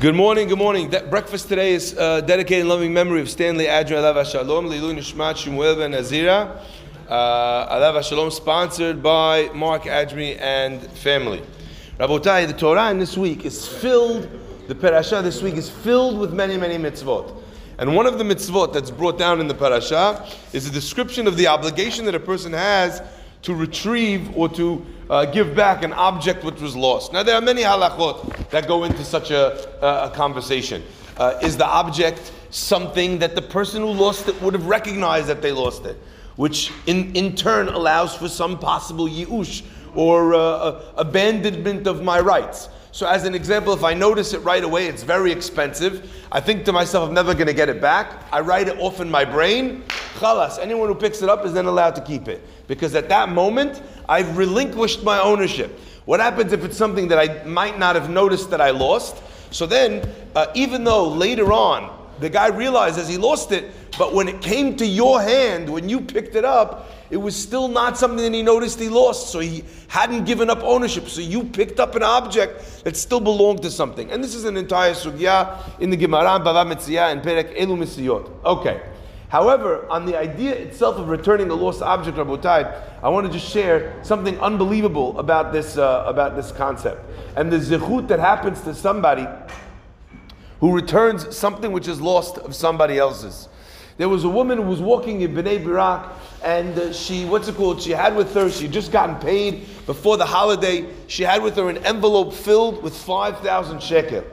Good morning, good morning. Breakfast today is uh, dedicated in loving memory of Stanley Adrian Alav Shalom, Lilu Nishmat Shmuel Ben Azira, uh, Alav Shalom, sponsored by Mark Adri and family. Rabotai, the Torah in this week is filled, the parasha this week is filled with many, many mitzvot. And one of the mitzvot that's brought down in the parasha is a description of the obligation that a person has to retrieve or to uh, give back an object which was lost. Now, there are many halachot that go into such a, a conversation. Uh, is the object something that the person who lost it would have recognized that they lost it? Which in, in turn allows for some possible yi'ush or uh, abandonment of my rights. So, as an example, if I notice it right away, it's very expensive. I think to myself, I'm never going to get it back. I write it off in my brain. Chalas, anyone who picks it up is then allowed to keep it. Because at that moment, I've relinquished my ownership. What happens if it's something that I might not have noticed that I lost? So then, uh, even though later on the guy realizes he lost it, but when it came to your hand, when you picked it up, it was still not something that he noticed he lost. So he hadn't given up ownership. So you picked up an object that still belonged to something. And this is an entire sugya in the Gemara, Bava Metzia, and Perek Elu Metziot. Okay. However, on the idea itself of returning a lost object, Rabotai, I want to just share something unbelievable about this, uh, about this concept. And the zechut that happens to somebody who returns something which is lost of somebody else's. There was a woman who was walking in Bnei Brak, and uh, she, what's it called? She had with her, she just gotten paid before the holiday. She had with her an envelope filled with 5,000 shekel.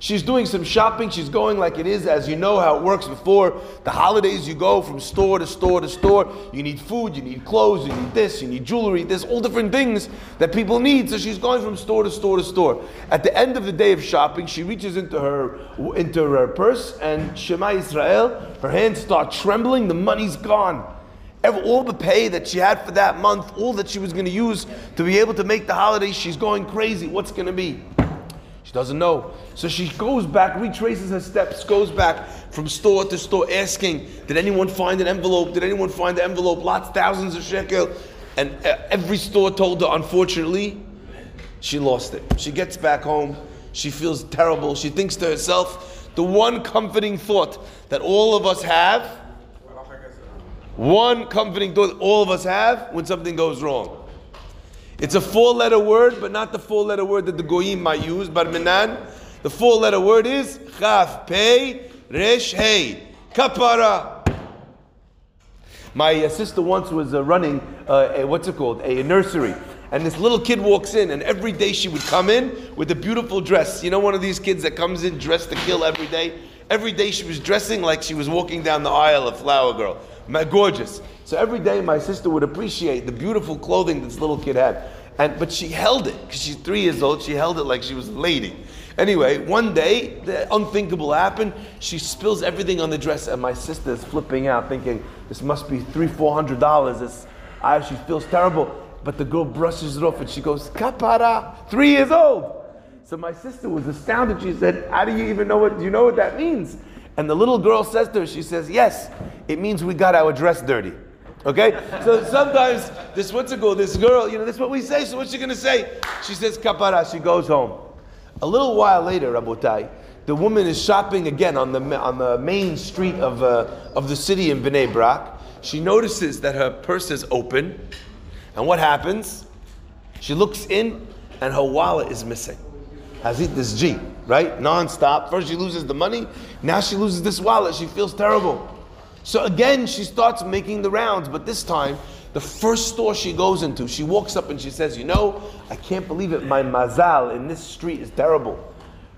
She's doing some shopping. She's going like it is, as you know how it works before the holidays. You go from store to store to store. You need food, you need clothes, you need this, you need jewelry. There's all different things that people need. So she's going from store to store to store. At the end of the day of shopping, she reaches into her into her purse and Shema Israel. Her hands start trembling. The money's gone. All the pay that she had for that month, all that she was going to use to be able to make the holiday, she's going crazy. What's going to be? She doesn't know. So she goes back, retraces her steps, goes back from store to store asking, Did anyone find an envelope? Did anyone find the envelope? Lots, thousands of shekel. And uh, every store told her, unfortunately, she lost it. She gets back home. She feels terrible. She thinks to herself, the one comforting thought that all of us have, one comforting thought all of us have when something goes wrong. It's a four letter word, but not the four letter word that the Goyim might use, Barminan. The four letter word is Chaf Pei Resh Hei. Kapara. My sister once was uh, running, uh, a, what's it called? A, a nursery. And this little kid walks in, and every day she would come in with a beautiful dress. You know, one of these kids that comes in dressed to kill every day? Every day she was dressing like she was walking down the aisle of Flower Girl. Gorgeous. So every day my sister would appreciate the beautiful clothing this little kid had. And, but she held it, because she's three years old, she held it like she was a lady. Anyway, one day, the unthinkable happened. She spills everything on the dress, and my sister is flipping out, thinking, this must be three, four hundred dollars. I, she feels terrible. But the girl brushes it off, and she goes, kapara, three years old. So my sister was astounded. She said, how do you even know what, do you know what that means? And the little girl says to her, she says, yes, it means we got our dress dirty. Okay? So sometimes this what's it called? This girl, you know, that's what we say. So what's she gonna say? She says kapara, she goes home. A little while later, Rabotai, the woman is shopping again on the on the main street of uh, of the city in Bnei Brak. She notices that her purse is open, and what happens? She looks in, and her wallet is missing. Hazit this G, right? Non-stop. First she loses the money, now she loses this wallet. She feels terrible. So again, she starts making the rounds, but this time, the first store she goes into, she walks up and she says, You know, I can't believe it. My mazal in this street is terrible.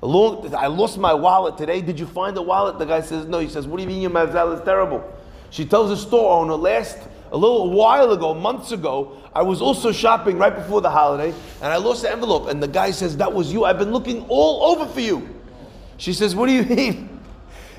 I lost my wallet today. Did you find the wallet? The guy says, No. He says, What do you mean your mazal is terrible? She tells the store owner, Last, a little while ago, months ago, I was also shopping right before the holiday and I lost the envelope. And the guy says, That was you. I've been looking all over for you. She says, What do you mean?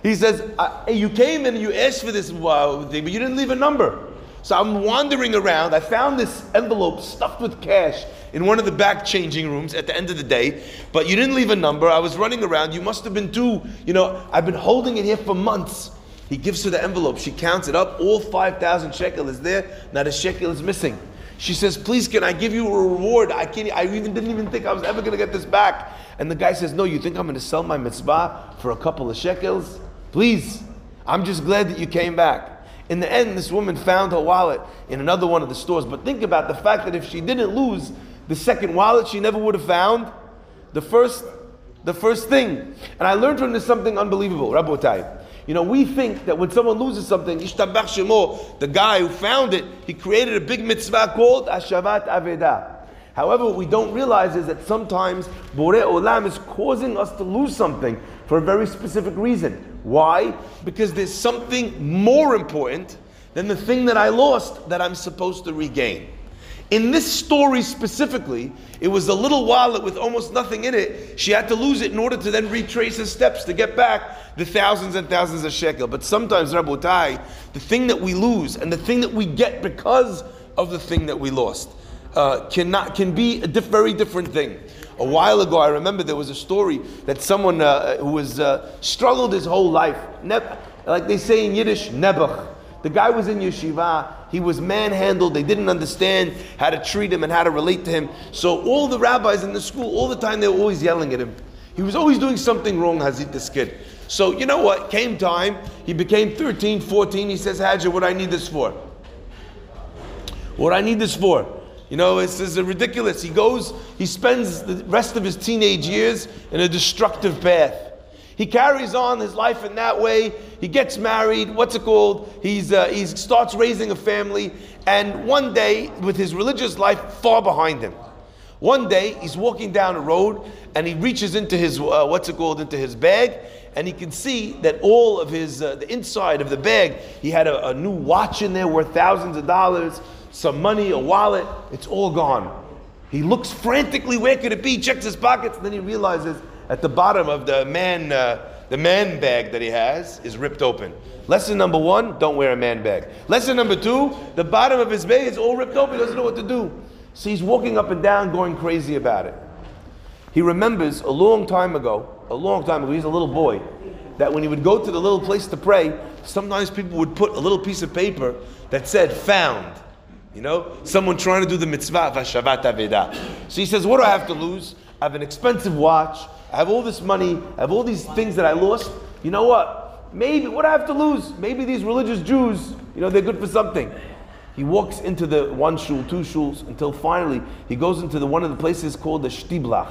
He says, You came and you asked for this uh, thing, but you didn't leave a number. So I'm wandering around. I found this envelope stuffed with cash in one of the back changing rooms at the end of the day, but you didn't leave a number. I was running around. You must have been too, you know, I've been holding it here for months. He gives her the envelope. She counts it up. All 5,000 shekel is there. Not a shekel is missing. She says, please, can I give you a reward? I can't, I even didn't even think I was ever going to get this back. And the guy says, no, you think I'm going to sell my mitzvah for a couple of shekels? Please, I'm just glad that you came back. In the end, this woman found her wallet in another one of the stores. But think about the fact that if she didn't lose the second wallet, she never would have found the first, the first thing. And I learned from this something unbelievable, Rabbi. You know, we think that when someone loses something, Ishtabach Shemo, the guy who found it, he created a big mitzvah called Ashavat Aveda. However, what we don't realize is that sometimes Borei Olam is causing us to lose something for a very specific reason. Why? Because there's something more important than the thing that I lost that I'm supposed to regain. In this story specifically, it was a little wallet with almost nothing in it. She had to lose it in order to then retrace her steps to get back the thousands and thousands of shekel. But sometimes, Rabotai, the thing that we lose and the thing that we get because of the thing that we lost uh, cannot can be a diff, very different thing. A while ago, I remember there was a story that someone uh, who was uh, struggled his whole life, like they say in Yiddish, nebuch. The guy was in yeshiva. He was manhandled. They didn't understand how to treat him and how to relate to him. So all the rabbis in the school, all the time, they were always yelling at him. He was always doing something wrong, Hazit, this kid. So you know what? Came time. He became 13, 14. He says, Hadja, what do I need this for? What I need this for? You know, it's, it's ridiculous. He goes, he spends the rest of his teenage years in a destructive path. He carries on his life in that way. He gets married. What's it called? He's, uh, he starts raising a family. And one day, with his religious life far behind him, one day he's walking down a road and he reaches into his, uh, what's it called, into his bag. And he can see that all of his, uh, the inside of the bag, he had a, a new watch in there worth thousands of dollars, some money, a wallet. It's all gone. He looks frantically, where could it be? Checks his pockets, and then he realizes at the bottom of the man, uh, the man bag that he has is ripped open. Lesson number one, don't wear a man bag. Lesson number two, the bottom of his bag is all ripped open, he doesn't know what to do. So he's walking up and down, going crazy about it. He remembers a long time ago, a long time ago, he's a little boy, that when he would go to the little place to pray, sometimes people would put a little piece of paper that said found. You know, someone trying to do the mitzvah, Vashavat Aveda. So he says, What do I have to lose? I have an expensive watch. I have all this money, I have all these things that I lost. You know what? Maybe, what I have to lose? Maybe these religious Jews, you know, they're good for something. He walks into the one shul, two shuls, until finally he goes into the one of the places called the Shtiblach,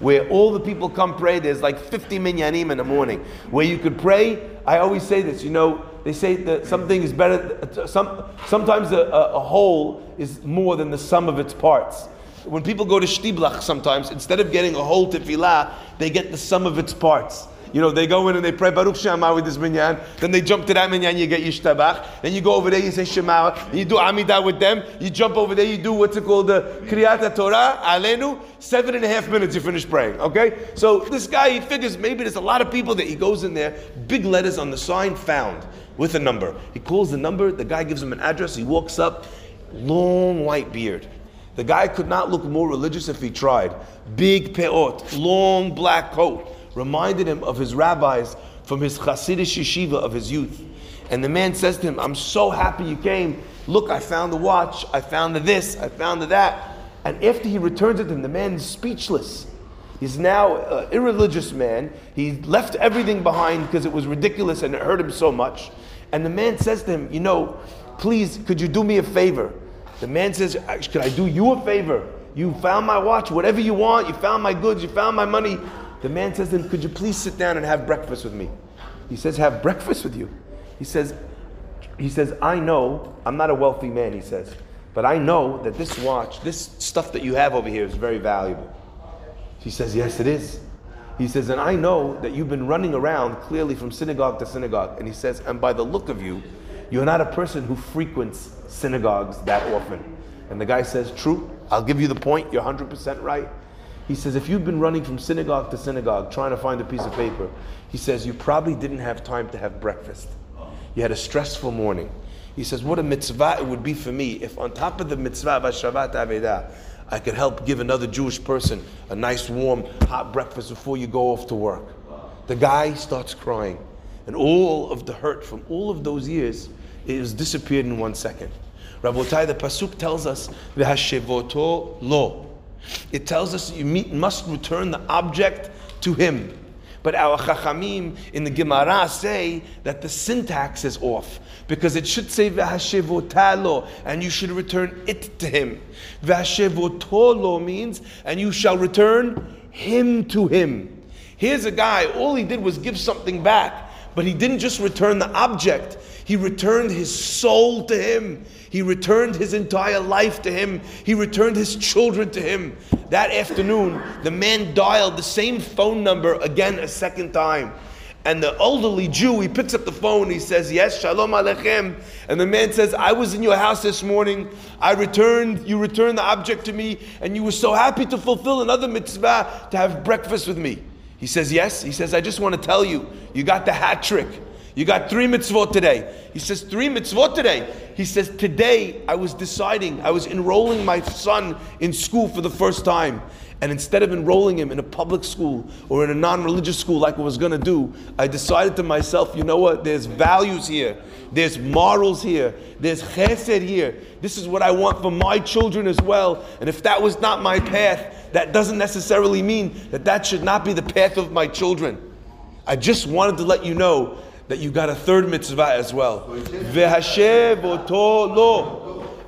where all the people come pray. There's like 50 minyanim in the morning, where you could pray. I always say this, you know, they say that something is better, some, sometimes a, a, a whole is more than the sum of its parts when people go to shtiblach sometimes, instead of getting a whole tefillah, they get the sum of its parts. You know, they go in and they pray Baruch She'amar with this minyan. Then they jump to that minyan, you get Yishtabach. Then you go over there, you say Shema. You do Amidah with them. You jump over there, you do what's it called, the Kriyat Torah, Alenu. Seven and a half minutes, you finish praying. Okay? So this guy, he figures maybe there's a lot of people that he goes in there, big letters on the sign, found, with a number. He calls the number, the guy gives him an address, he walks up, long white beard. The guy could not look more religious if he tried. Big peot, long black coat, reminded him of his rabbis from his Hasidic yeshiva of his youth. And the man says to him, I'm so happy you came. Look, I found the watch, I found the this, I found the that. And after he returns it to him, the man is speechless. He's now an irreligious man. He left everything behind because it was ridiculous and it hurt him so much. And the man says to him, You know, please, could you do me a favor? The man says, Could I do you a favor? You found my watch, whatever you want, you found my goods, you found my money. The man says to him, Could you please sit down and have breakfast with me? He says, Have breakfast with you. He says, he says, I know, I'm not a wealthy man, he says, but I know that this watch, this stuff that you have over here is very valuable. He says, Yes, it is. He says, and I know that you've been running around clearly from synagogue to synagogue. And he says, and by the look of you, you're not a person who frequents synagogues that often. And the guy says, True, I'll give you the point, you're 100% right. He says, If you've been running from synagogue to synagogue trying to find a piece of paper, he says, You probably didn't have time to have breakfast. You had a stressful morning. He says, What a mitzvah it would be for me if on top of the mitzvah of Shabbat Avedah, I could help give another Jewish person a nice, warm, hot breakfast before you go off to work. The guy starts crying. And all of the hurt from all of those years it was disappeared in one second. Rabotai, the pasuk tells us v'hashevoto lo. It tells us you must return the object to him. But our Chachamim in the Gemara say that the syntax is off because it should say v'hashevotalo and you should return it to him. V'hashevotolo means and you shall return him to him. Here's a guy, all he did was give something back, but he didn't just return the object, he returned his soul to him. He returned his entire life to him. He returned his children to him. That afternoon, the man dialed the same phone number again a second time. And the elderly Jew, he picks up the phone, he says, Yes, Shalom Aleichem. And the man says, I was in your house this morning. I returned, you returned the object to me, and you were so happy to fulfill another mitzvah to have breakfast with me. He says, Yes. He says, I just want to tell you, you got the hat trick. You got three mitzvot today. He says, Three mitzvot today. He says, Today I was deciding, I was enrolling my son in school for the first time. And instead of enrolling him in a public school or in a non religious school like I was going to do, I decided to myself, you know what? There's values here, there's morals here, there's chesed here. This is what I want for my children as well. And if that was not my path, that doesn't necessarily mean that that should not be the path of my children. I just wanted to let you know that you got a third mitzvah as well.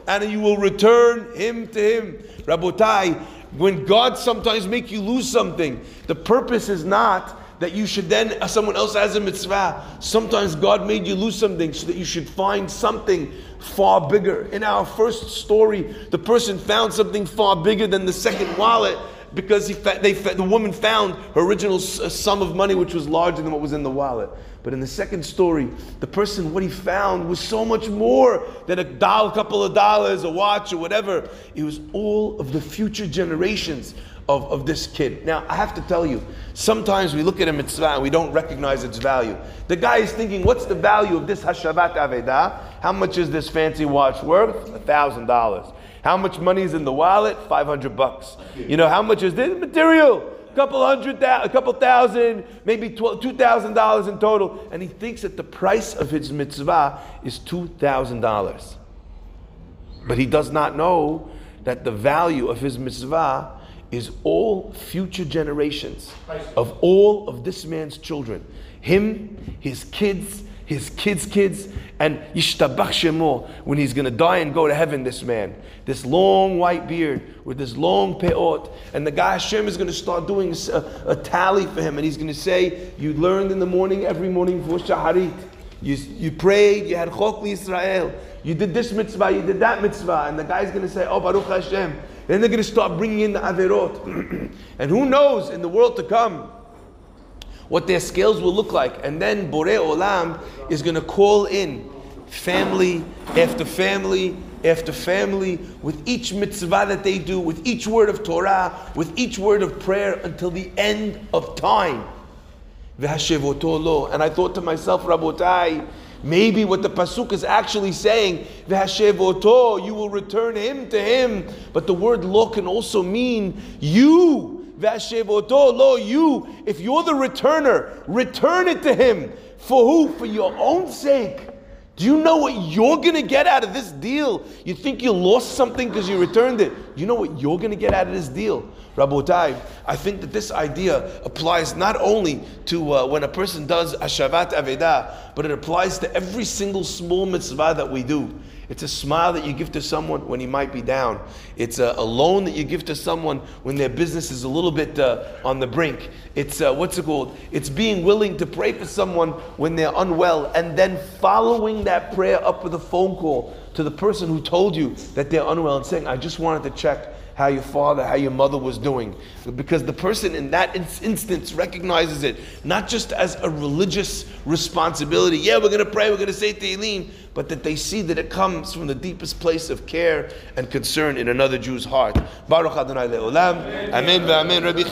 And you will return him to him. Rabotai, when God sometimes make you lose something, the purpose is not that you should then, uh, someone else has a mitzvah. Sometimes God made you lose something so that you should find something far bigger. In our first story, the person found something far bigger than the second wallet because they the woman found her original uh, sum of money, which was larger than what was in the wallet. But in the second story, the person, what he found was so much more than a dollar, couple of dollars, a watch, or whatever. It was all of the future generations of, of this kid. Now, I have to tell you, sometimes we look at a mitzvah and we don't recognize its value. The guy is thinking, what's the value of this Hashavat Avedah? How much is this fancy watch worth? A thousand dollars. How much money is in the wallet? 500 bucks. You know, how much is this material? A couple hundred, a couple thousand, maybe $2,000 in total. And he thinks that the price of his mitzvah is $2,000. But he does not know that the value of his mitzvah is all future generations of all of this man's children. Him, his kids, his kids' kids, and Yishtabach Shemo, when he's going to die and go to heaven, this man. This long white beard with this long peot. And the guy Hashem is going to start doing a, a tally for him. And he's going to say, You learned in the morning, every morning, for Shaharit. You, you prayed, you had Chok Israel. You did this mitzvah, you did that mitzvah. And the guy's going to say, Oh, Baruch Hashem. Then they're going to start bringing in the Averot. and who knows in the world to come what their scales will look like. And then Borei Olam is going to call in family after family after family with each mitzvah that they do, with each word of Torah, with each word of prayer until the end of time. And I thought to myself, Rabotai, maybe what the pasuk is actually saying, you will return him to him. But the word lo can also mean you. Lo, you. If you're the returner, return it to him. For who? For your own sake. Do you know what you're going to get out of this deal? You think you lost something because you returned it. You know what you're going to get out of this deal? Rabotai, I think that this idea applies not only to uh, when a person does Ashavat Avedah, but it applies to every single small mitzvah that we do. It's a smile that you give to someone when he might be down. It's a, a loan that you give to someone when their business is a little bit uh, on the brink. It's uh, what's it called? It's being willing to pray for someone when they're unwell and then following that prayer up with a phone call to the person who told you that they're unwell and saying, I just wanted to check how your father, how your mother was doing. Because the person in that instance recognizes it not just as a religious responsibility. Yeah, we're going to pray, we're going to say Tehillim, but that they see that it comes from the deepest place of care and concern in another Jew's heart. Baruch Adonai Le'olam. Amen. Amen. Rabbi